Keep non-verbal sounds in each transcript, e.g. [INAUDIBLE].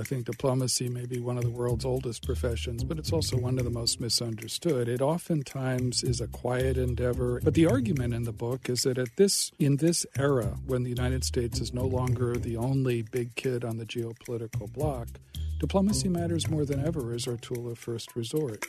I think diplomacy may be one of the world's oldest professions, but it's also one of the most misunderstood. It oftentimes is a quiet endeavor, but the argument in the book is that at this in this era when the United States is no longer the only big kid on the geopolitical block, diplomacy matters more than ever as our tool of first resort.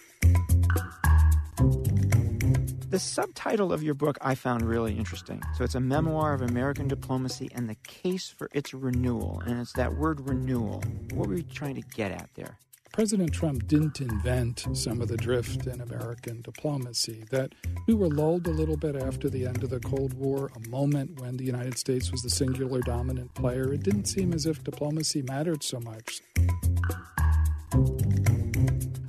The subtitle of your book I found really interesting. So it's a memoir of American diplomacy and the case for its renewal. And it's that word renewal. What were you trying to get at there? President Trump didn't invent some of the drift in American diplomacy. That we were lulled a little bit after the end of the Cold War, a moment when the United States was the singular dominant player. It didn't seem as if diplomacy mattered so much.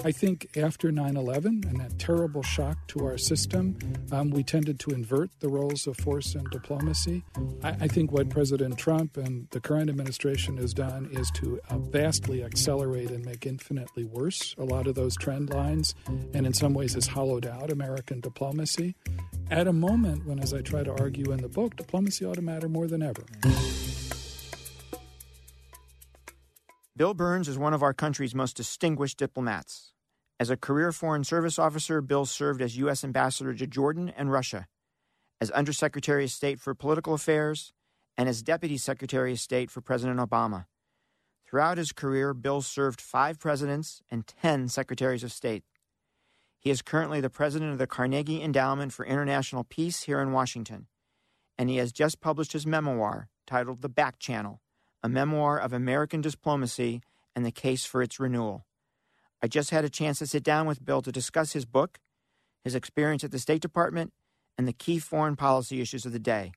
I think after 9 11 and that terrible shock to our system, um, we tended to invert the roles of force and diplomacy. I, I, think what President Trump and the current administration has done is to uh, vastly accelerate and make infinitely worse a lot of those trend lines, and in some ways has hollowed out American diplomacy at a moment when, as I try to argue in the book, diplomacy ought to matter more than ever. Bill Burns is one of our country's most distinguished diplomats. As a career Foreign Service officer, Bill served as U.S. Ambassador to Jordan and Russia, as Undersecretary of State for Political Affairs, and as Deputy Secretary of State for President Obama. Throughout his career, Bill served five presidents and 10 secretaries of state. He is currently the president of the Carnegie Endowment for International Peace here in Washington, and he has just published his memoir titled The Back Channel, a memoir of American diplomacy and the case for its renewal. I just had a chance to sit down with Bill to discuss his book, his experience at the State Department, and the key foreign policy issues of the day.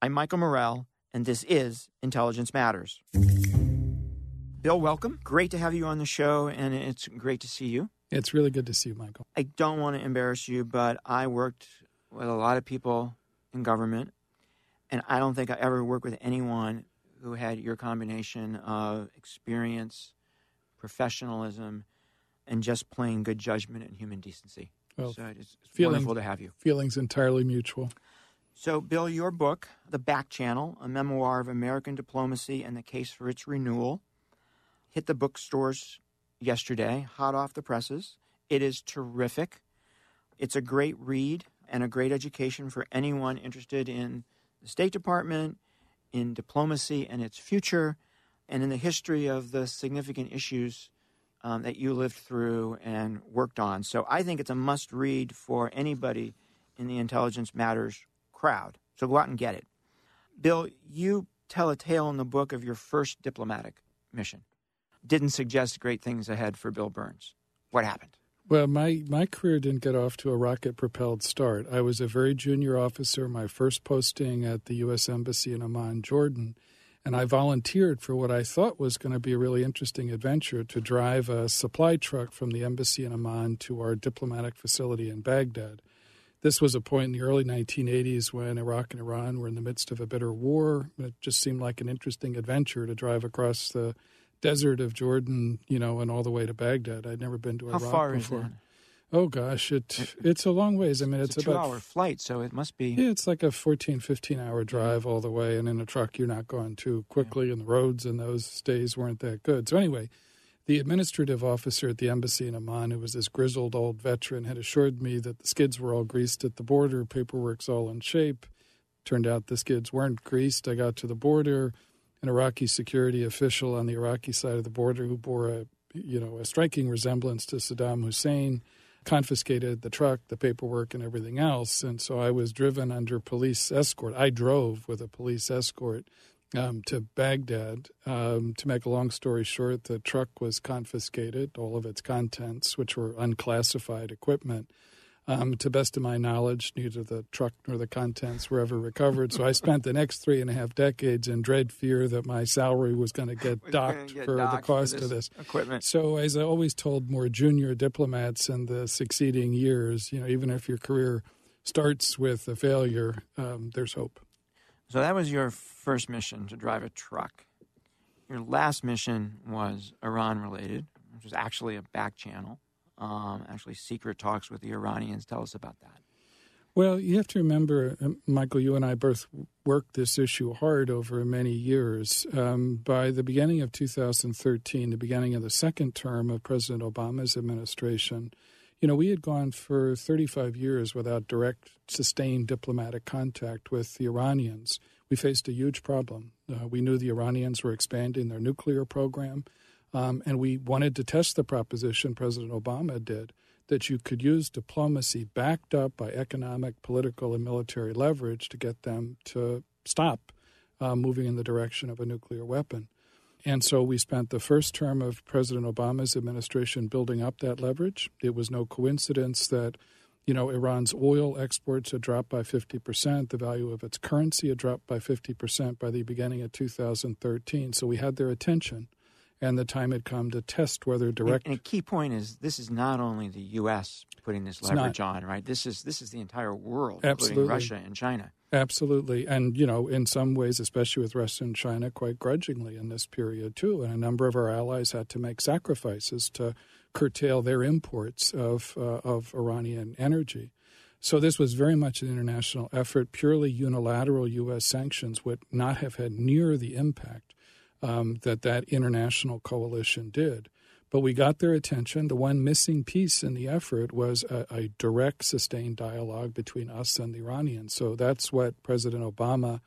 I'm Michael Morell, and this is Intelligence Matters. Bill, welcome. Great to have you on the show, and it's great to see you. It's really good to see you, Michael. I don't want to embarrass you, but I worked with a lot of people in government, and I don't think I ever worked with anyone who had your combination of experience, professionalism, and just plain good judgment and human decency. Well, so it's, it's feelings, wonderful to have you. Feelings entirely mutual. So, Bill, your book, The Back Channel, a memoir of American diplomacy and the case for its renewal, hit the bookstores yesterday, hot off the presses. It is terrific. It's a great read and a great education for anyone interested in the State Department, in diplomacy and its future, and in the history of the significant issues um, that you lived through and worked on. So I think it's a must read for anybody in the Intelligence Matters crowd. So go out and get it. Bill, you tell a tale in the book of your first diplomatic mission. Didn't suggest great things ahead for Bill Burns. What happened? Well, my, my career didn't get off to a rocket propelled start. I was a very junior officer, my first posting at the U.S. Embassy in Amman, Jordan and I volunteered for what I thought was going to be a really interesting adventure to drive a supply truck from the embassy in Amman to our diplomatic facility in Baghdad. this was a point in the early 1980s when Iraq and Iran were in the midst of a bitter war. It just seemed like an interesting adventure to drive across the desert of Jordan, you know, and all the way to Baghdad. I'd never been to How Iraq far before. is that? Oh gosh, it it's a long ways. I mean, it's, It's, a about two-hour flight, so it must be. yeah, it's like a 14, 15 hour drive all the way, and in a truck you're not going too quickly, and the roads in those days weren't that good. So anyway, the administrative officer at the embassy in Amman, who was this grizzled old veteran, had assured me that the skids were all greased at the border, paperwork's all in shape. Turned out the skids weren't greased. I got to the border, an Iraqi security official on the Iraqi side of the border who bore a you know a striking resemblance to Saddam Hussein confiscated the truck, the paperwork, and everything else. And so I was driven under police escort. I drove with a police escort um, to Baghdad. Um, to make a long story short, the truck was confiscated, all of its contents, which were unclassified equipment. Um, to best of my knowledge, neither the truck nor the contents were ever recovered. So I spent the next three and a half decades in dread fear that my salary was going to get docked for the docked cost of this. equipment. So, as I always told more junior diplomats in the succeeding years, you know, even if your career starts with a failure, um, there's hope. So that was your first mission to drive a truck. Your last mission was Iran related, which was actually a back channel. Um, actually, secret talks with the Iranians. Tell us about that. Well, you have to remember, uh, Michael, you and I both worked this issue hard over many years. Um, by the beginning of 2013, the beginning of the second term of President Obama's administration, you know, we had gone for 35 years without direct, sustained diplomatic contact with the Iranians. We faced a huge problem. Uh, we knew the Iranians were expanding their nuclear program, um, and we wanted to test the proposition President Obama did that you could use diplomacy backed up by economic, political, and military leverage to get them to stop uh, moving in the direction of a nuclear weapon. And so we spent the first term of President Obama's administration building up that leverage. It was no coincidence that, you know, Iran's oil exports had dropped by 50%. The value of its currency had dropped by 50% by the beginning of 2013. So we had their attention, and the time had come to test whether direct. And, and a key point is this is not only the U.S. putting this not. leverage on, right? This is this is the entire world, Absolutely. including Russia and China. Absolutely. And, you know, in some ways, especially with Russia and China, quite grudgingly in this period, too. And a number of our allies had to make sacrifices to curtail their imports of, uh, of Iranian energy. So this was very much an international effort. Purely unilateral U.S. sanctions would not have had near the impact um, that that international coalition did. But we got their attention. The one missing piece in the effort was a, a, direct, sustained dialogue between us and the Iranians. So that's what President Obama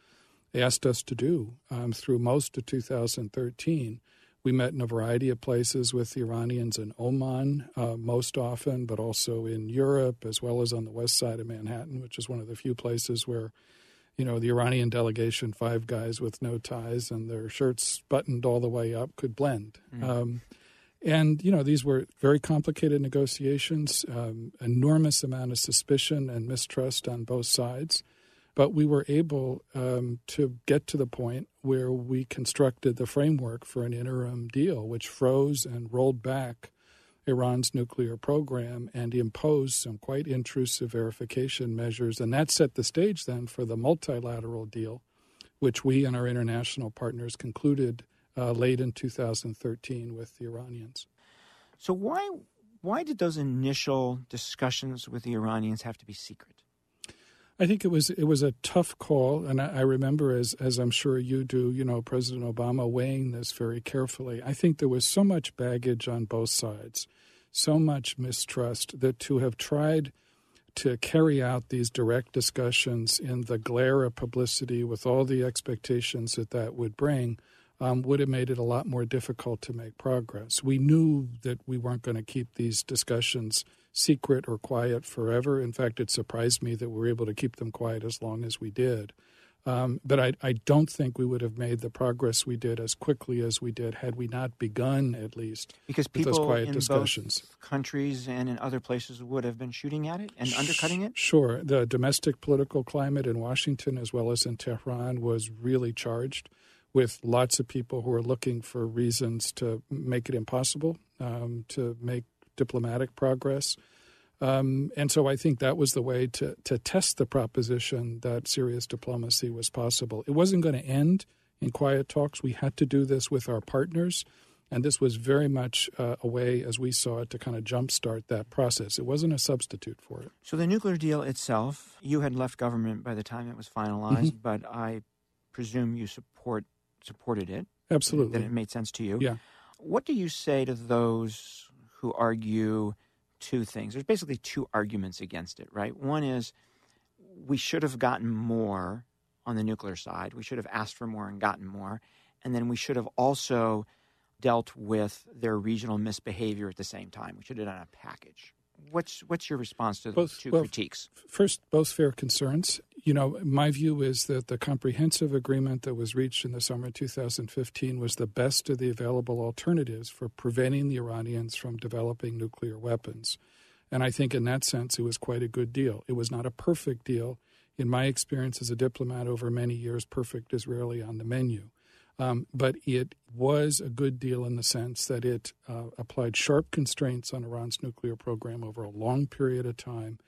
asked us to do um, through most of 2013. We met in a variety of places with the Iranians in Oman uh, most often, but also in Europe, as well as on the west side of Manhattan, which is one of the few places where you know, the Iranian delegation, five guys with no ties and their shirts buttoned all the way up, could blend. Mm. Um, and, you know, these were very complicated negotiations, um, enormous amount of suspicion and mistrust on both sides. But we were able um, to get to the point where we constructed the framework for an interim deal, which froze and rolled back Iran's nuclear program and imposed some quite intrusive verification measures. And that set the stage then for the multilateral deal, which we and our international partners concluded uh, late in 2013 with the Iranians. So why why did those initial discussions with the Iranians have to be secret? I think it was it was a tough call, and I, I remember, as as I'm sure you do, you know, President Obama weighing this very carefully. I think there was so much baggage on both sides, so much mistrust that to have tried to carry out these direct discussions in the glare of publicity with all the expectations that that would bring um, would have made it a lot more difficult to make progress. We knew that we weren't going to keep these discussions secret or quiet forever. In fact, it surprised me that we were able to keep them quiet as long as we did. Um, but I, I, don't think we would have made the progress we did as quickly as we did had we not begun, at least, because with people those quiet in discussions. both countries and in other places would have been shooting at it and undercutting it. Sure, the domestic political climate in Washington as well as in Tehran was really charged with lots of people who are looking for reasons to make it impossible um, to make diplomatic progress. Um, and so I think that was the way to, to test the proposition that serious diplomacy was possible. It wasn't going to end in quiet talks. We had to do this with our partners. And this was very much uh, a way, as we saw it, to kind of jumpstart that process. It wasn't a substitute for it. So the nuclear deal itself, you had left government by the time it was finalized, mm-hmm. but I presume you support supported it. Absolutely. That it made sense to you. Yeah. What do you say to those who argue two things? There's basically two arguments against it, right? One is we should have gotten more on the nuclear side. We should have asked for more and gotten more. And then we should have also dealt with their regional misbehavior at the same time. We should have done a package. What's what's your response to those two well, critiques? First, both fair concerns. You know, my view is that the comprehensive agreement that was reached in the summer of 2015 was the best of the available alternatives for preventing the Iranians from developing nuclear weapons. And I think in that sense, it was quite a good deal. It was not a perfect deal. In my experience as a diplomat over many years, perfect is rarely on the menu. Um, but it was a good deal in the sense that it uh, applied sharp constraints on Iran's nuclear program over a long period of time,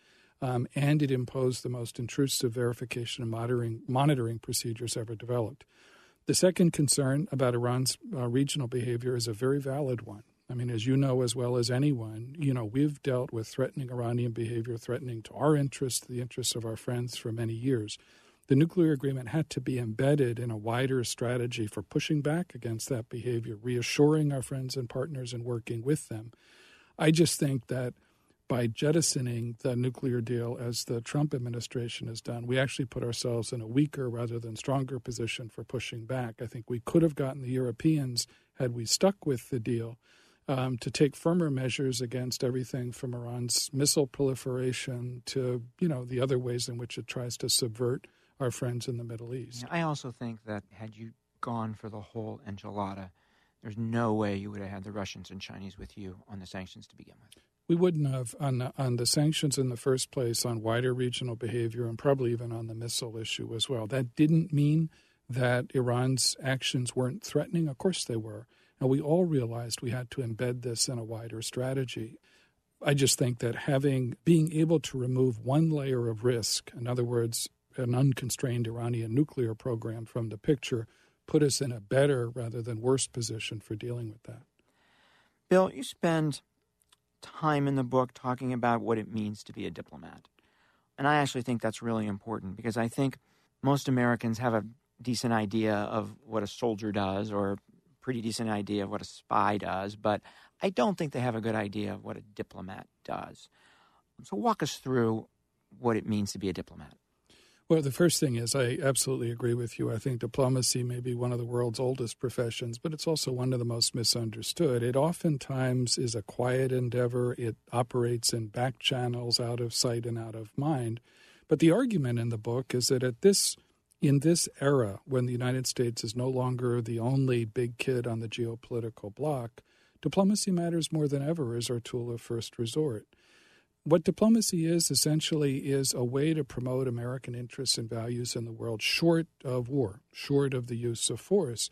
um, and it imposed the most intrusive verification and monitoring, monitoring procedures ever developed. The second concern about Iran's uh, regional behavior is a very valid one. I mean, as you know as well as anyone, you know, we've dealt with threatening Iranian behavior, threatening to our interests, the interests of our friends for many years the nuclear agreement had to be embedded in a wider strategy for pushing back against that behavior, reassuring our friends and partners and working with them. I just think that by jettisoning the nuclear deal as the Trump administration has done, we actually put ourselves in a weaker rather than stronger position for pushing back. I think we could have gotten the Europeans, had we stuck with the deal, um, to take firmer measures against everything from Iran's missile proliferation to, you know, the other ways in which it tries to subvert our friends in the Middle East. I also think that had you gone for the whole enchilada, there's no way you would have had the Russians and Chinese with you on the sanctions to begin with. We wouldn't have on the, on the sanctions in the first place, on wider regional behavior, and probably even on the missile issue as well. That didn't mean that Iran's actions weren't threatening. Of course they were. And we all realized we had to embed this in a wider strategy. I just think that having being able to remove one layer of risk, in other words, an unconstrained Iranian nuclear program from the picture put us in a better rather than worse position for dealing with that. Bill, you spend time in the book talking about what it means to be a diplomat. And I actually think that's really important because I think most Americans have a decent idea of what a soldier does or a pretty decent idea of what a spy does, but I don't think they have a good idea of what a diplomat does. So walk us through what it means to be a diplomat. Well, the first thing is I absolutely agree with you. I think diplomacy may be one of the world's oldest professions, but it's also one of the most misunderstood. It oftentimes is a quiet endeavor. It operates in back channels, out of sight and out of mind. But the argument in the book is that at this in this era, when the United States is no longer the only big kid on the geopolitical block, diplomacy matters more than ever as our tool of first resort what diplomacy is essentially is a way to promote American interests and values in the world short of war, short of the use of force.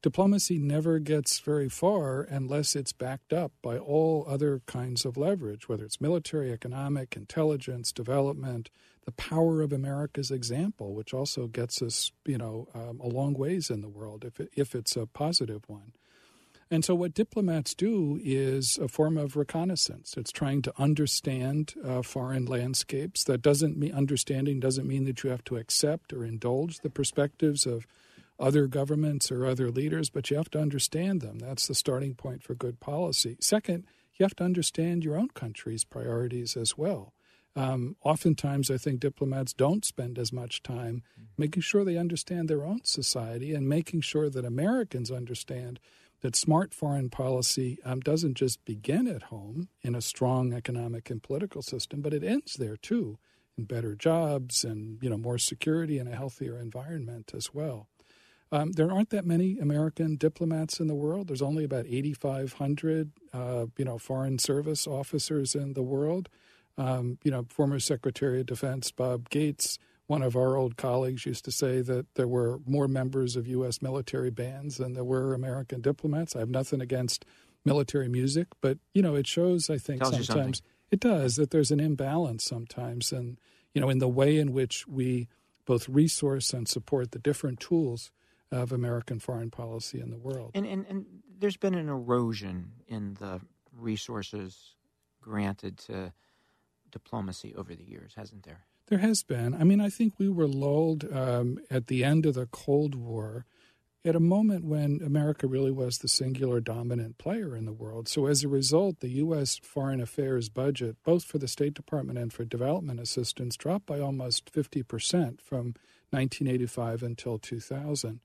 Diplomacy never gets very far unless it's backed up by all other kinds of leverage, whether it's military, economic, intelligence, development, the power of America's example, which also gets us, you know, um, a long ways in the world if it, if it's a positive one. And so, what diplomats do is a form of reconnaissance. It's trying to understand uh, foreign landscapes. That doesn't mean understanding doesn't mean that you have to accept or indulge the perspectives of other governments or other leaders, but you have to understand them. That's the starting point for good policy. Second, you have to understand your own country's priorities as well. Um, oftentimes, I think diplomats don't spend as much time making sure they understand their own society and making sure that Americans understand that smart foreign policy um, doesn't just begin at home in a strong economic and political system, but it ends there too, in better jobs and you know more security and a healthier environment as well. Um, there aren't that many American diplomats in the world. There's only about 8,500, uh, you know, foreign service officers in the world. Um, you know, former Secretary of Defense Bob Gates one of our old colleagues used to say that there were more members of U.S. military bands than there were American diplomats. I have nothing against military music, but you know, it shows. I think Tells sometimes It does, that there's an imbalance sometimes, and, you know, in the way in which we both resource and support the different tools of American foreign policy in the world. And, and, and there's been an erosion in the resources granted to diplomacy over the years, hasn't there? There has been. I mean, I think we were lulled um, at the end of the Cold War at a moment when America really was the singular dominant player in the world. So, as a result, the U.S. foreign affairs budget, both for the State Department and for development assistance, dropped by almost 50% from 1985 until 2000.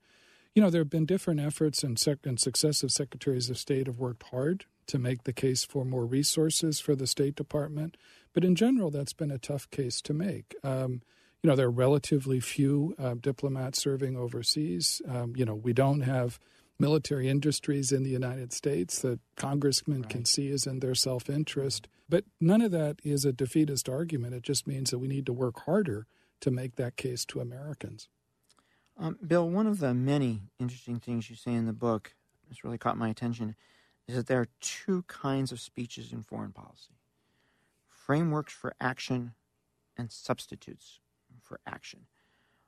You know, there have been different efforts, and, sec- and successive secretaries of state have worked hard to make the case for more resources for the State Department. But in general, that's been a tough case to make. Um, you know, there are relatively few uh, diplomats serving overseas. Um, you know, we don't have military industries in the United States that congressmen right. can see as in their self interest. But none of that is a defeatist argument. It just means that we need to work harder to make that case to Americans. Um, Bill, one of the many interesting things you say in the book that's really caught my attention is that there are two kinds of speeches in foreign policy frameworks for action and substitutes for action.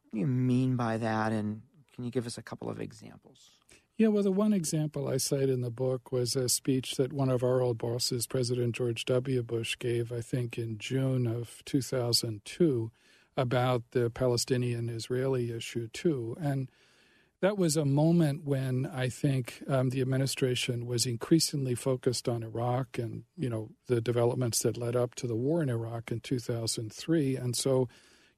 What do you mean by that? And can you give us a couple of examples? Yeah, well, the one example I cite in the book was a speech that one of our old bosses, President George W. Bush, gave, I think, in June of 2002 about the Palestinian Israeli issue, too. And that was a moment when I think um, the administration was increasingly focused on Iraq and, you know, the developments that led up to the war in Iraq in 2003. And so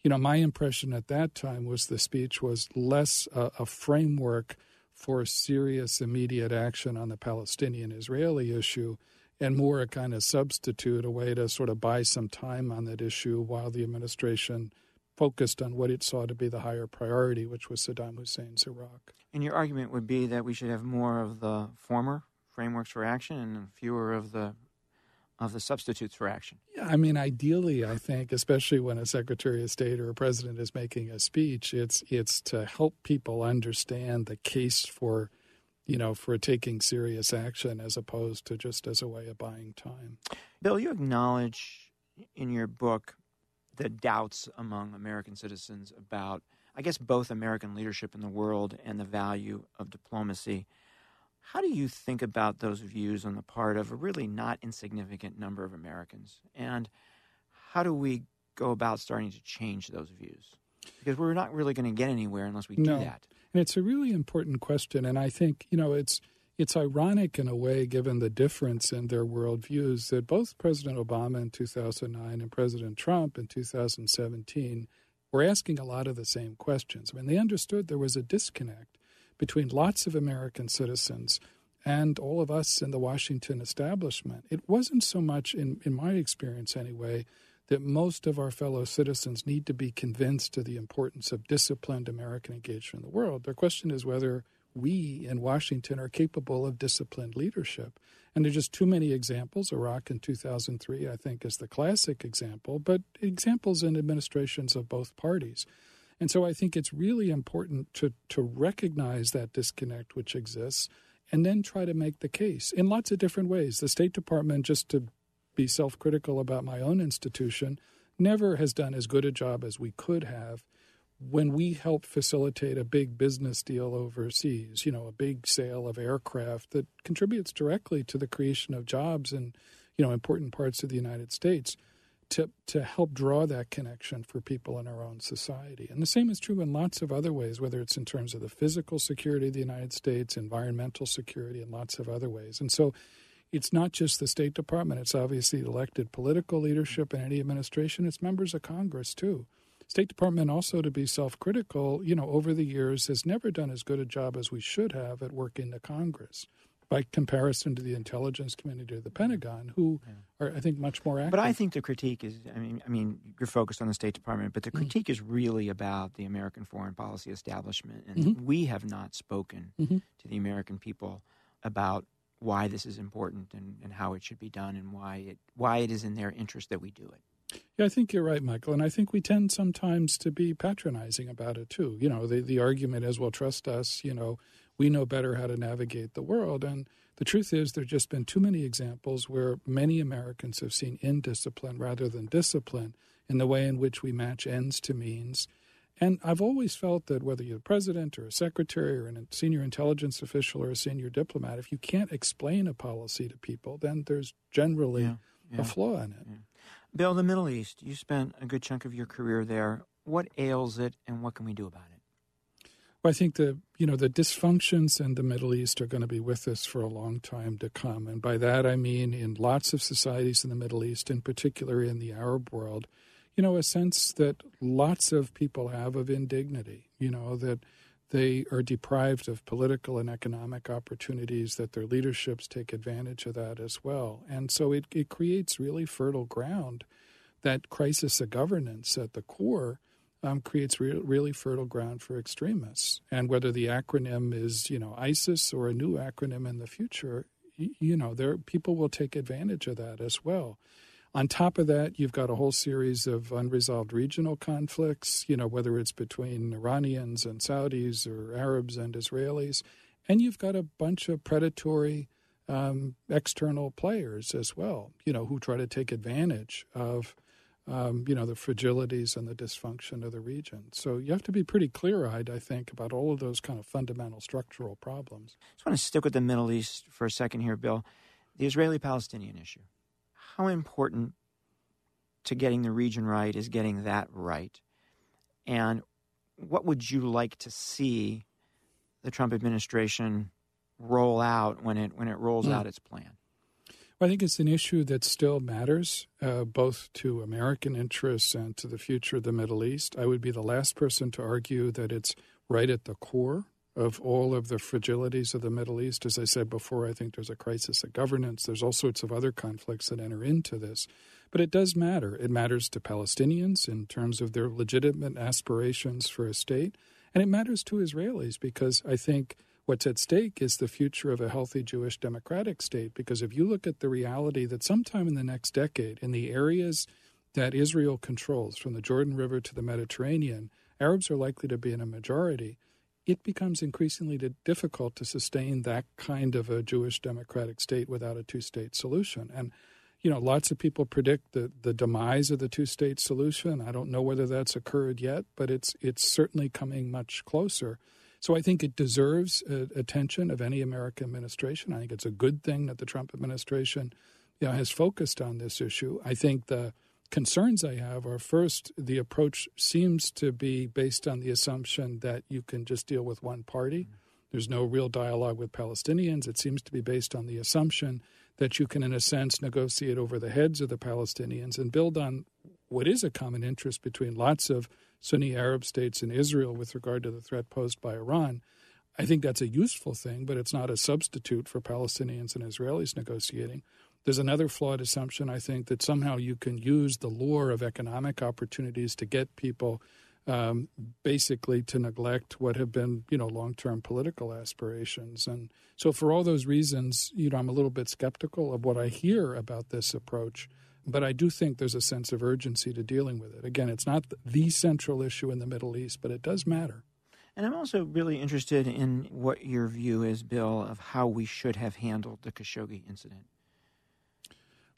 you know, my impression at that time was the speech was less a, a framework for serious immediate action on the Palestinian Israeli issue and more a kind of substitute, a way to sort of buy some time on that issue while the administration focused on what it saw to be the higher priority, which was Saddam Hussein's Iraq. And your argument would be that we should have more of the former frameworks for action and fewer of the of the substitutes for action. Yeah, I mean, ideally, I think, especially when a Secretary of State or a president is making a speech, it's it's to help people understand the case for, you know, for taking serious action as opposed to just as a way of buying time. Bill, you acknowledge in your book the doubts among American citizens about, I guess, both American leadership in the world and the value of diplomacy. How do you think about those views on the part of a really not insignificant number of Americans? And how do we go about starting to change those views? Because we're not really going to get anywhere unless we no. do that. And it's a really important question. And I think, you know, it's it's ironic in a way, given the difference in their worldviews, that both President Obama in 2009 and President Trump in 2017 were asking a lot of the same questions. I mean, they understood there was a disconnect between lots of American citizens and all of us in the Washington establishment. It wasn't so much, in, in my experience anyway, that most of our fellow citizens need to be convinced of the importance of disciplined American engagement in the world. Their question is whether we in Washington are capable of disciplined leadership. And there are just too many examples. Iraq in 2003, I think, is the classic example, but examples in administrations of both parties. And so I think it's really important to, to recognize that disconnect which exists and then try to make the case in lots of different ways. The State Department, just to be self critical about my own institution, never has done as good a job as we could have when we help facilitate a big business deal overseas, you know, a big sale of aircraft that contributes directly to the creation of jobs in, you know, important parts of the United States to, to help draw that connection for people in our own society. And the same is true in lots of other ways, whether it's in terms of the physical security of the United States, environmental security, and lots of other ways. And so it's not just the State Department, it's obviously elected political leadership in any administration, it's members of Congress too. State Department also to be self-critical, you know, over the years has never done as good a job as we should have at working the Congress by comparison to the intelligence community or the Pentagon, who yeah. are, I think, much more active. But I think the critique is, I mean, I mean, you're focused on the State Department, but the mm-hmm. critique mm-hmm. is really about the American foreign policy establishment, and mm-hmm. we have not spoken mm-hmm. to the American people about why this is important and, and how it should be done, and why it why it is in their interest that we do it. Yeah, I think you're right, Michael, and I think we tend sometimes to be patronizing about it too. You know, the the argument is, well, trust us. You know we know better how to navigate the world. And The truth is, there have just been too many examples where many Americans have seen indiscipline rather than discipline in the way in which we match ends to means. And I've always felt that whether you're a president or a secretary or a senior intelligence official or a senior diplomat, if you can't explain a policy to people, then there's generally yeah, yeah, a flaw in it. Yeah. Bill, the Middle East, you spent a good chunk of your career there. What ails it and what can we do about it? Well, I think the you know the dysfunctions in the Middle East are going to be with us for a long time to come, and by that I mean in lots of societies in the Middle East, in particular in the Arab world, you know, a sense that lots of people have of indignity. You know that they are deprived of political and economic opportunities, that their leaderships take advantage of that as well, and so it it creates really fertile ground. That crisis of governance at the core um, creates re- really fertile ground for extremists. And whether the acronym is, you know, ISIS or a new acronym in the future, you, you know, there people will take advantage of that as well. On top of that, you've got a whole series of unresolved regional conflicts, you know, whether it's between Iranians and Saudis or Arabs and Israelis. And you've got a bunch of predatory um, external players as well, you know, who try to take advantage of um, you know, the fragilities and the dysfunction of the region. So you have to be pretty clear eyed, I think, about all of those kind of fundamental structural problems. I just want to stick with the Middle East for a second here, Bill. The Israeli Palestinian issue. How important to getting the region right is getting that right? And what would you like to see the Trump administration roll out when it when it rolls mm. out its plan? Well, I think it's an issue that still matters, uh, both to American interests and to the future of the Middle East. I would be the last person to argue that it's right at the core of all of the fragilities of the Middle East. As I said before, I think there's a crisis of governance. There's all sorts of other conflicts that enter into this. But it does matter. It matters to Palestinians in terms of their legitimate aspirations for a state. And it matters to Israelis because I think What's at stake is the future of a healthy Jewish democratic state. Because if you look at the reality that sometime in the next decade, in the areas that Israel controls, from the Jordan River to the Mediterranean, Arabs are likely to be in a majority. It becomes increasingly difficult to sustain that kind of a Jewish democratic state without a two state solution. And you know, lots of people predict the, the demise of the two state solution. I don't know whether that's occurred yet, but it's it's certainly coming much closer. So I think it deserves uh, attention of any American administration. I think it's a good thing that the Trump administration you know, has focused on this issue. I think the concerns I have are first, the approach seems to be based on the assumption that you can just deal with one party. Mm-hmm. There's no real dialogue with Palestinians. It seems to be based on the assumption that you can, in a sense, negotiate over the heads of the Palestinians and build on what is a common interest between lots of Sunni Arab states and Israel with regard to the threat posed by Iran. I think that's a useful thing, but it's not a substitute for Palestinians and Israelis negotiating. There's another flawed assumption, I think, that somehow you can use the lure of economic opportunities to get people um, basically to neglect what have been, you know, long-term political aspirations. And so for all those reasons, you know, I'm a little bit skeptical of what I hear about this approach. But I do think there's a sense of urgency to dealing with it. Again, it's not the central issue in the Middle East, but it does matter. And I'm also really interested in what your view is, Bill, of how we should have handled the Khashoggi incident.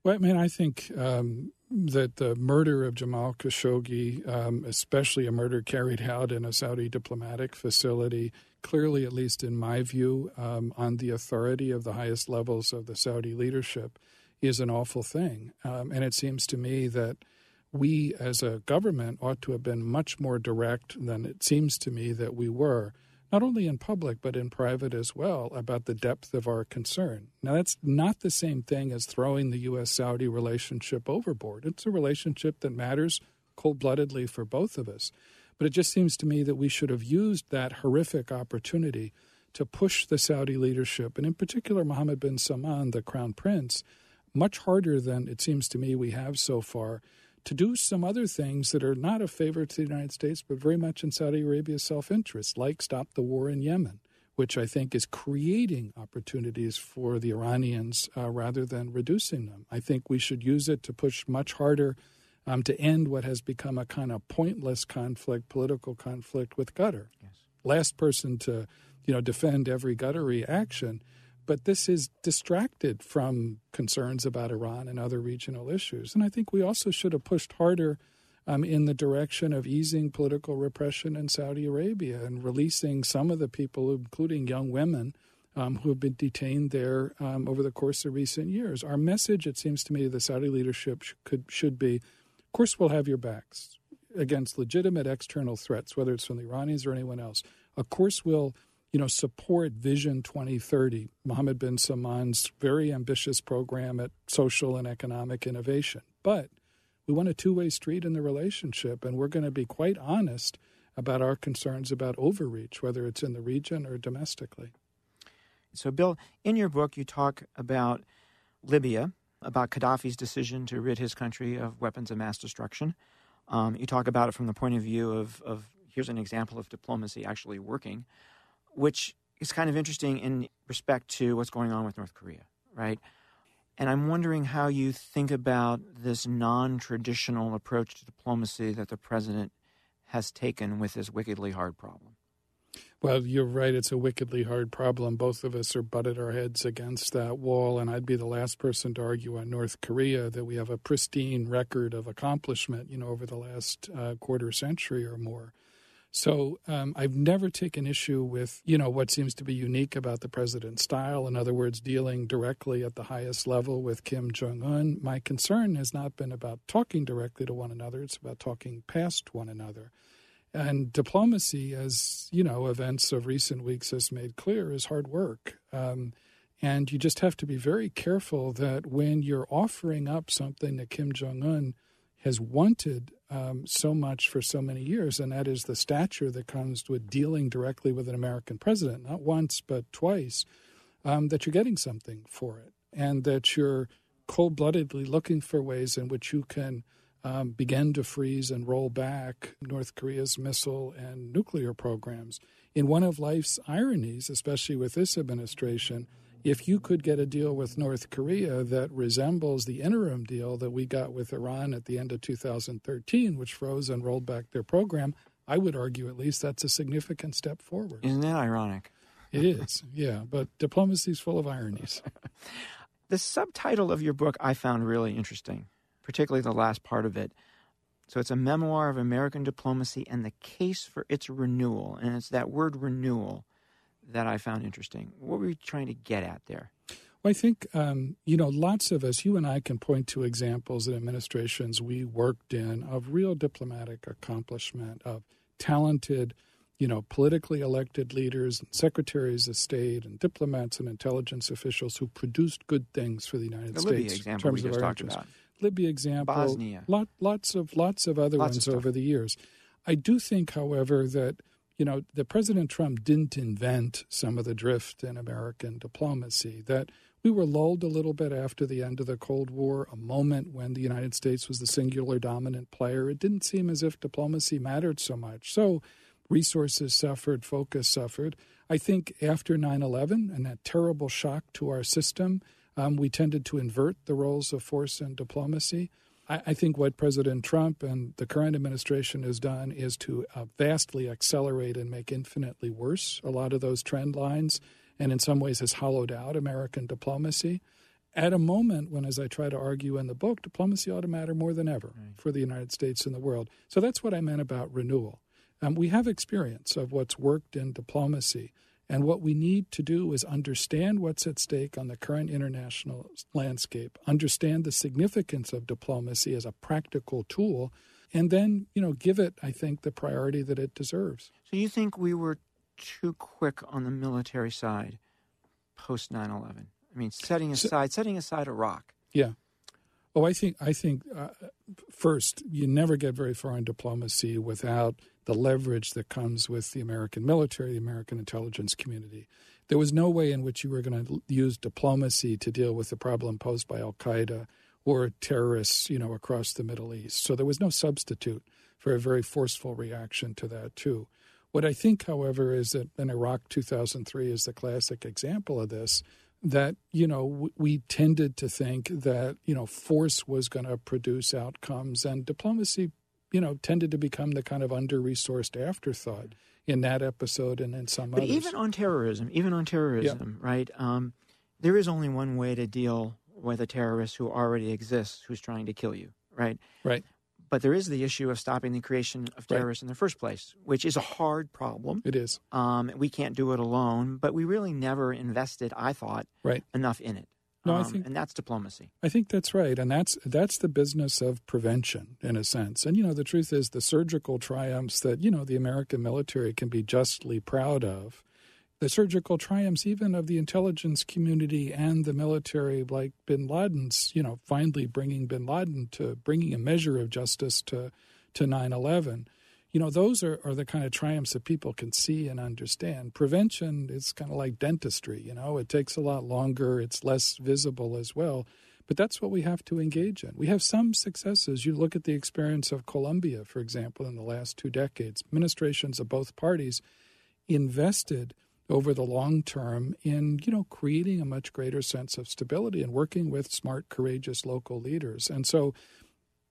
Well, I mean, I think um, that the murder of Jamal Khashoggi, um, especially a murder carried out in a Saudi diplomatic facility, clearly, at least in my view, um, on the authority of the highest levels of the Saudi leadership, is an awful thing. Um, and it seems to me that we as a government ought to have been much more direct than it seems to me that we were, not only in public but in private as well, about the depth of our concern. Now, that's not the same thing as throwing the U.S. Saudi relationship overboard. It's a relationship that matters cold bloodedly for both of us. But it just seems to me that we should have used that horrific opportunity to push the Saudi leadership, and in particular Mohammed bin Salman, the crown prince, much harder than it seems to me we have so far to do some other things that are not a favor to the United States, but very much in Saudi Arabia's self interest, like stop the war in Yemen, which I think is creating opportunities for the Iranians uh, rather than reducing them. I think we should use it to push much harder um, to end what has become a kind of pointless conflict, political conflict with Qatar. Yes. Last person to you know defend every Qatari action but this is distracted from concerns about Iran and other regional issues. And I think we also should have pushed harder um, in the direction of easing political repression in Saudi Arabia and releasing some of the people, including young women, um, who have been detained there um, over the course of recent years. Our message, it seems to me, to the Saudi leadership sh- could should be, of course, we'll have your backs against legitimate external threats, whether it's from the Iranians or anyone else. Of course, we'll you know, support Vision 2030, Mohammed bin Salman's very ambitious program at social and economic innovation. But we want a two way street in the relationship, and we're going to be quite honest about our concerns about overreach, whether it's in the region or domestically. So, Bill, in your book, you talk about Libya, about Gaddafi's decision to rid his country of weapons of mass destruction. Um, you talk about it from the point of view of, of here's an example of diplomacy actually working which is kind of interesting in respect to what's going on with North Korea, right? And I'm wondering how you think about this non traditional approach to diplomacy that the president has taken with this wickedly hard problem. Well, you're right. It's a wickedly hard problem. Both of us are butted our heads against that wall, and I'd be the last person to argue on North Korea that we have a pristine record of accomplishment, you know, over the last uh, quarter century or more. So um, I've never taken issue with, you know, what seems to be unique about the president's style. In other words, dealing directly at the highest level with Kim Jong Un. My concern has not been about talking directly to one another; it's about talking past one another. And diplomacy, as you know, events of recent weeks has made clear, is hard work. Um, and you just have to be very careful that when you're offering up something to Kim Jong Un has wanted um, so much for so many years, and that is the stature that comes with dealing directly with an American president, not once, but twice, um, that you're getting something for it, and that you're cold bloodedly looking for ways in which you can um, begin to freeze and roll back North Korea's missile and nuclear programs. In one of life's ironies, especially with this administration, if you could get a deal with North Korea that resembles the interim deal that we got with Iran at the end of 2013, which froze and rolled back their program, I would argue at least that's a significant step forward. Isn't that ironic? It is, yeah, but diplomacy is full of ironies. [LAUGHS] the subtitle of your book I found really interesting, particularly the last part of it. So it's a memoir of American diplomacy and the case for its renewal. And it's that word renewal that I found interesting. What were you trying to get at there? Well, I think, um, you know, lots of us, you and I can point to examples in administrations we worked in of real diplomatic accomplishment, of talented, you know, politically elected leaders and secretaries of state and diplomats and intelligence officials who produced good things for the United the States. Libya example in terms we just of our talked about. Libya example, Bosnia. Lot, lots of lots of other Lots ones stuff. over the years. I do think, however, that you know, the President Trump didn't invent some of the drift in American diplomacy. That we were lulled a little bit after the end of the Cold War, a moment when the United States was the singular dominant player. It didn't seem as if diplomacy mattered so much. So resources suffered, focus suffered. I think after 9 11 and that terrible shock to our system, um, we tended to invert the roles of force and diplomacy. I, I think what President Trump and the current administration has done is to uh, vastly accelerate and make infinitely worse a lot of those trend lines, and in some ways has hollowed out American diplomacy. At a moment when, as I try to argue in the book, diplomacy ought to matter more than ever for the United States and the world. So that's what I meant about renewal. Um, we have experience of what's worked in diplomacy. And what we need to do is understand what's at stake on the current international landscape, understand the significance of diplomacy as a practical tool, and then, you know, give it, I think, the priority that it deserves. So you think we were too quick on the military side post 9/11? I mean, setting aside setting aside Iraq. Yeah. Oh, I think I think uh, first you never get very far in diplomacy without the leverage that comes with the American military, the American intelligence community. There was no way in which you were going to use diplomacy to deal with the problem posed by Al Qaeda or terrorists, you know, across the Middle East. So there was no substitute for a very forceful reaction to that too. What I think, however, is that in Iraq 2003 is the classic example of this that you know we tended to think that you know force was going to produce outcomes and diplomacy you know tended to become the kind of under resourced afterthought in that episode and in some But others even on terrorism, even on terrorism, right? Um, there is only one way to deal with a terrorist who already exists who's trying to kill you, right? Right. But there is the issue of stopping the creation of terrorists right. in the first place, which is a hard problem. It is. Um, we can't do it alone, but we really never invested, I thought, right. enough in it. No, um, I think, and that's diplomacy. I think that's right, and that's that's the business of prevention in a sense. And you know, the truth is, the surgical triumphs that you know the American military can be justly proud of, the surgical triumphs even of the intelligence community and the military, like Bin Laden's, you know, finally bringing Bin Laden to bringing a measure of justice to to 9-11 you know, those are, are the kind of triumphs that people can see and understand. Prevention is kind of like dentistry, you know, it takes a lot longer, it's less visible as well. But that's what we have to engage in. We have some successes. You look at the experience of Colombia, for example, in the last two decades. Administrations of both parties invested over the long term in, you know, creating a much greater sense of stability and working with smart, courageous local leaders. And so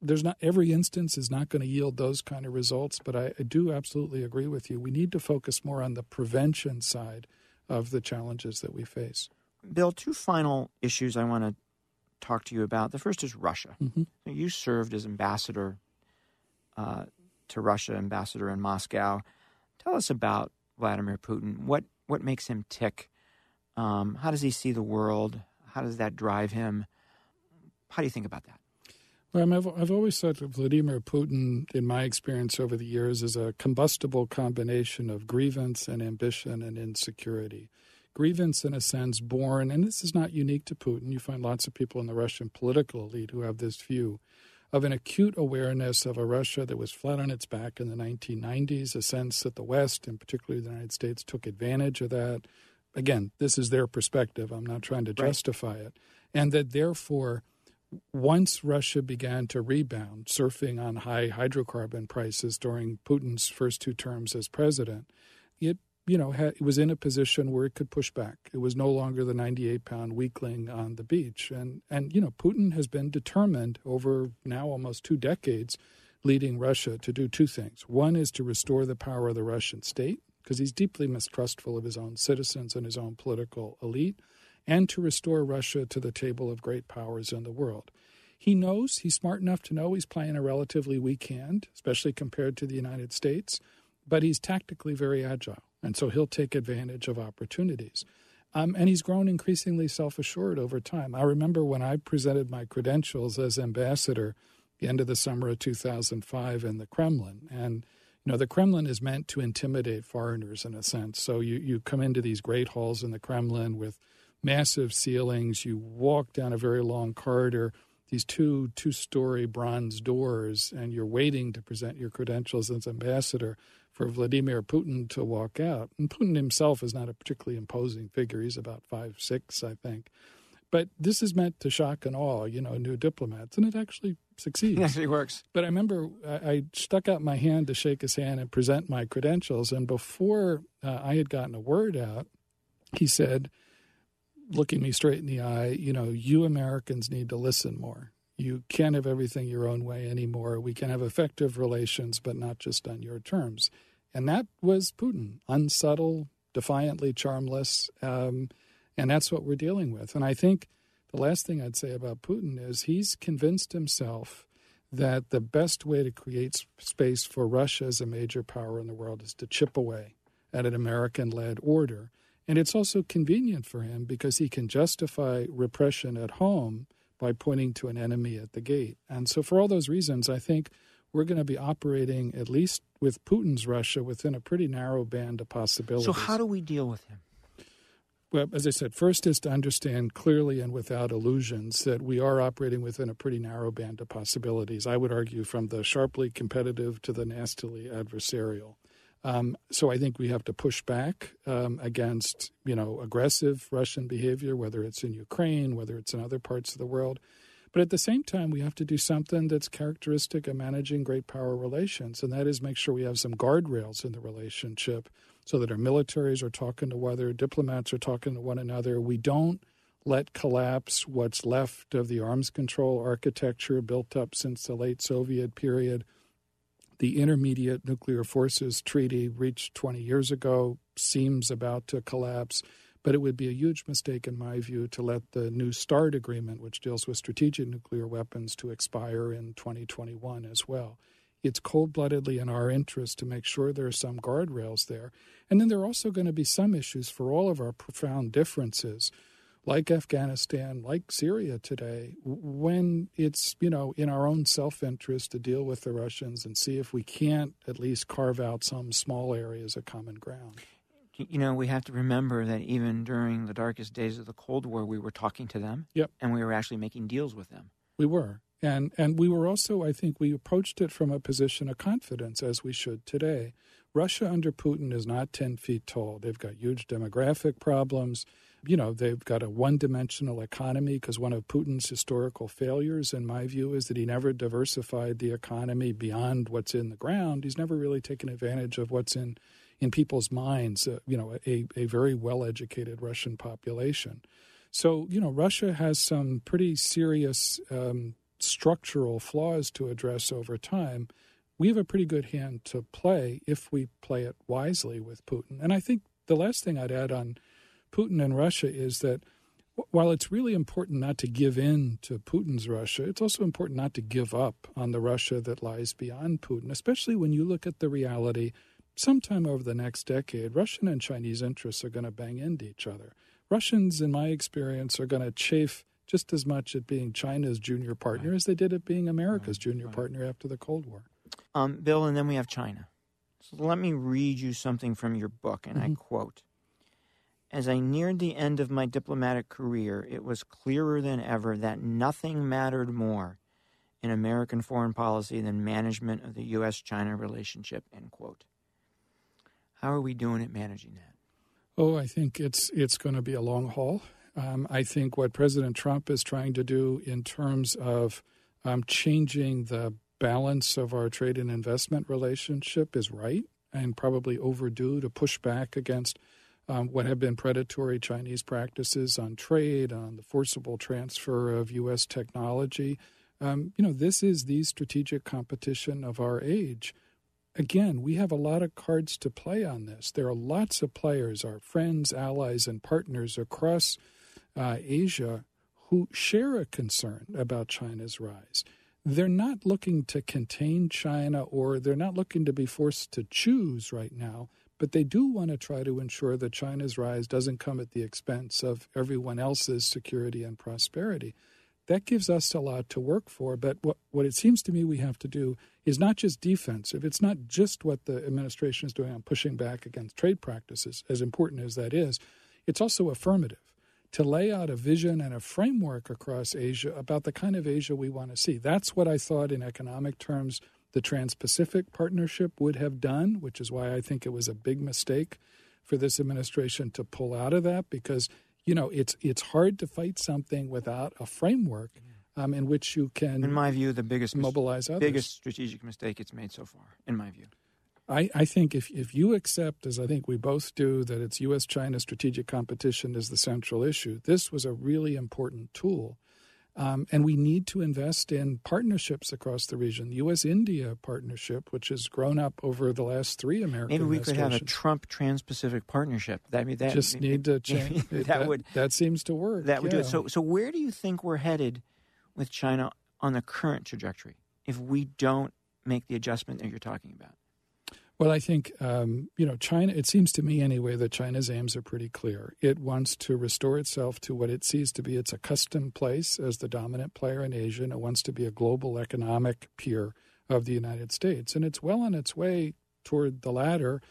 there's not every instance is not going to yield those kind of results, but I, I, do absolutely agree with you. We need to focus more on the prevention side of the challenges that we face. Bill, two final issues I want to talk to you about. The first is Russia. Mm-hmm. You served as ambassador uh, to Russia, ambassador in Moscow. Tell us about Vladimir Putin. What what makes him tick? Um, how does he see the world? How does that drive him? How do you think about that? Well, I've, I've always thought that Vladimir Putin, in my experience over the years, is a combustible combination of grievance and ambition and insecurity. Grievance, in a sense, born, and this is not unique to Putin. You find lots of people in the Russian political elite who have this view of an acute awareness of a Russia that was flat on its back in the 1990s, a sense that the West, and particularly the United States, took advantage of that. Again, this is their perspective. I'm not trying to justify right. it. And that therefore, once Russia began to rebound, surfing on high hydrocarbon prices during Putin's first two terms as president, it you know had, it was in a position where it could push back. It was no longer the 98 pound weakling on the beach, and and you know Putin has been determined over now almost two decades, leading Russia to do two things. One is to restore the power of the Russian state because he's deeply mistrustful of his own citizens and his own political elite and to restore Russia to the table of great powers in the world. He knows, he's smart enough to know he's playing a relatively weak hand, especially compared to the United States, but he's tactically very agile. And so he'll take advantage of opportunities. Um, and he's grown increasingly self assured over time. I remember when I presented my credentials as ambassador the end of the summer of 2005 in the Kremlin. And, you know, the Kremlin is meant to intimidate foreigners in a sense. So you, you come into these great halls in the Kremlin with massive ceilings. You walk down a very long corridor, these two two story bronze doors, and you're waiting to present your credentials as ambassador for Vladimir Putin to walk out. And Putin himself is not a particularly imposing figure. He's about five six, I think. But this is meant to shock and awe, you know, new diplomats, and it actually succeeds. It works. But I remember I, I, stuck out my hand to shake his hand and present my credentials, and before uh, I had gotten a word out, he said, looking me straight in the eye, you know, you Americans need to listen more. You can't have everything your own way anymore. We can have effective relations, but not just on your terms. And that was Putin, unsubtle, defiantly charmless. Um, and that's what we're dealing with. And I think the last thing I'd say about Putin is he's convinced himself that the best way to create space for Russia as a major power in the world is to chip away at an American led order. And it's also convenient for him because he can justify repression at home by pointing to an enemy at the gate. And so, for all those reasons, I think we're going to be operating, at least with Putin's Russia, within a pretty narrow band of possibilities. So, how do we deal with him? Well, as I said, first is to understand clearly and without illusions that we are operating within a pretty narrow band of possibilities. I would argue from the sharply competitive to the nastily adversarial. Um, so I think we have to push back um, against, you know, aggressive Russian behavior, whether it's in Ukraine, whether it's in other parts of the world. But at the same time, we have to do something that's characteristic of managing great power relations, and that is make sure we have some guardrails in the relationship so that our militaries are talking to one another, diplomats are talking to one another. We don't let collapse what's left of the arms control architecture built up since the late Soviet period the Intermediate Nuclear Forces Treaty, reached 20 years ago, seems about to collapse. But it would be a huge mistake, in my view, to let the New START agreement, which deals with strategic nuclear weapons, to expire in 2021 as well. It's cold bloodedly in our interest to make sure there are some guardrails there. And then there are also going to be some issues for all of our profound differences like Afghanistan, like Syria today, when it's, you know, in our own self interest to deal with the Russians and see if we can't at least carve out some small areas of common ground. You know, we have to remember that even during the darkest days of the Cold War, we were talking to them. Yep. And we were actually making deals with them. We were. And and we were also, I think, we approached it from a position of confidence as we should today. Russia under Putin is not ten feet tall. They've got huge demographic problems you know, they've got a one dimensional economy because one of Putin's historical failures, in my view, is that he never diversified the economy beyond what's in the ground. He's never really taken advantage of what's in, in people's minds, uh, you know, a, a very well educated Russian population. So, you know, Russia has some pretty serious um, structural flaws to address over time. We have a pretty good hand to play if we play it wisely with Putin. And I think the last thing I'd add on Putin and Russia is that while it's really important not to give in to Putin's Russia, it's also important not to give up on the Russia that lies beyond Putin, especially when you look at the reality sometime over the next decade, Russian and Chinese interests are going to bang into each other. Russians, in my experience, are going to chafe just as much at being China's junior partner right. as they did at being America's right. junior right. partner after the Cold War. Um, Bill, and then we have China. So let me read you something from your book, and mm-hmm. I quote as I neared the end of my diplomatic career, it was clearer than ever that nothing mattered more in American foreign policy than management of the U.S. China relationship. End quote. How are we doing at managing that? Oh, I think it's it's going to be a long haul. Um, I think what President Trump is trying to do in terms of um, changing the balance of our trade and investment relationship is right and probably overdue to push back against um, what have been predatory Chinese practices on trade, on the forcible transfer of U.S. technology. Um, you know, this is the strategic competition of our age. Again, we have a lot of cards to play on this. There are lots of players, our friends, allies, and partners across uh, Asia who share a concern about China's rise. They're not looking to contain China or they're not looking to be forced to choose right now but they do want to try to ensure that China's rise doesn't come at the expense of everyone else's security and prosperity. That gives us a lot to work for. But what, what it seems to me we have to do is not just defensive. It's not just what the administration is doing on pushing back against trade practices, as important as that is. It's also affirmative to lay out a vision and a framework across Asia about the kind of Asia we want to see. That's what I thought in economic terms the Trans Pacific Partnership would have done, which is why I think it was a big mistake for this administration to pull out of that because you know it's it's hard to fight something without a framework um, in which you can, in my view, the biggest mobilize others. biggest strategic mistake it's made so far, in my view. I, I think if, if you accept, as I think we both do, that it's U.S. China strategic competition is the central issue, this was a really important tool um, and we need to invest in partnerships across the region. The U.S. India partnership, which has grown up over the last three American years, Maybe we could have a Trump Trans Pacific partnership. That, I mean, that just need to [LAUGHS] change. that, that, would that seems to work. That would yeah. do it. So, so where do you think we're headed with China on the current trajectory if we don't make the adjustment that you're talking about? Well, I think, um, you know, China, it seems to me anyway that China's aims are pretty clear. It wants to restore itself to what it sees to be its accustomed place as the dominant player in Asia, and it wants to be a global economic peer of the United States. And it's well on its way toward the latter.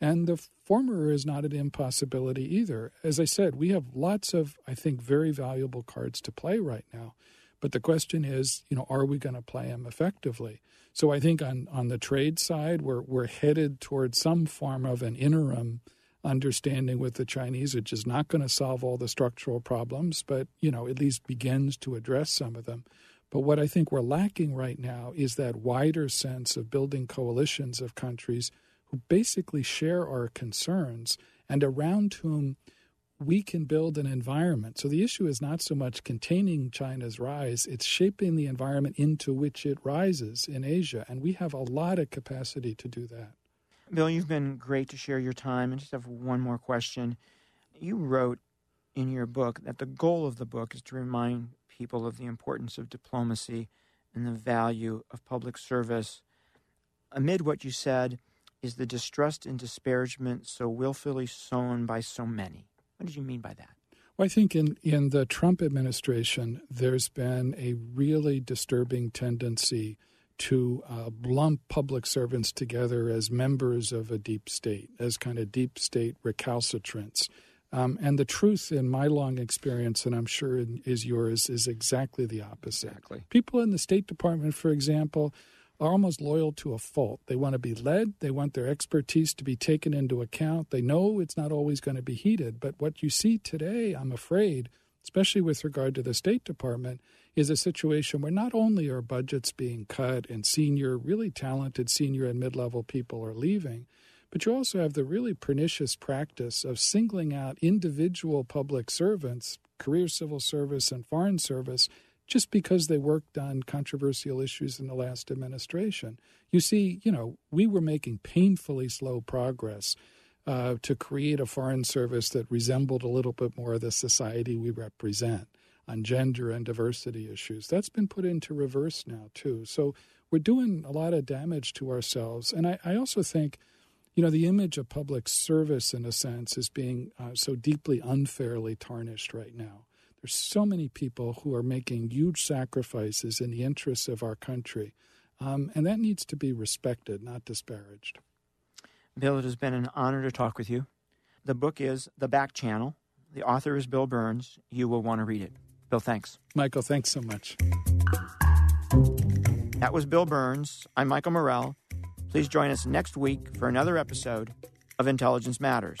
And the former is not an impossibility either. As I said, we have lots of, I think, very valuable cards to play right now. But the question is, you know, are we going to play them effectively? So I think on, on the trade side, we're, we're headed towards some form of an interim understanding with the Chinese, which is not going to solve all the structural problems, but, you know, at least begins to address some of them. But what I think we're lacking right now is that wider sense of building coalitions of countries who basically share our concerns and around whom we can build an environment. So the issue is not so much containing China's rise, it's shaping the environment into which it rises in Asia. And we have a lot of capacity to do that. Bill, you've been great to share your time. And just have one more question. You wrote in your book that the goal of the book is to remind people of the importance of diplomacy and the value of public service. Amid what you said is the distrust and disparagement so willfully sown by so many. What did you mean by that? Well, I think in, in the Trump administration, there's been a really disturbing tendency to uh, lump public servants together as members of a deep state, as kind of deep state recalcitrants. Um, and the truth, in my long experience, and I'm sure is yours, is exactly the opposite. Exactly. People in the State Department, for example, are almost loyal to a fault. They want to be led, they want their expertise to be taken into account. They know it's not always going to be heeded. But what you see today, I'm afraid, especially with regard to the State Department, is a situation where not only are budgets being cut and senior, really talented senior and mid level people are leaving, but you also have the really pernicious practice of singling out individual public servants, career civil service and foreign service, just because they worked on controversial issues in the last administration. You see, you know, we were making painfully slow progress uh, to create a foreign service that resembled a little bit more of the society we represent on gender and diversity issues. That's been put into reverse now, too. So we're doing a lot of damage to ourselves. And I, I also think, you know, the image of public service, in a sense, is being uh, so deeply unfairly tarnished right now. There's so many people who are making huge sacrifices in the interests of our country, um, and that needs to be respected, not disparaged. Bill, it has been an honor to talk with you. The book is The Back Channel. The author is Bill Burns. You will want to read it. Bill, thanks. Michael, thanks so much. That was Bill Burns. I'm Michael Morell. Please join us next week for another episode of Intelligence Matters.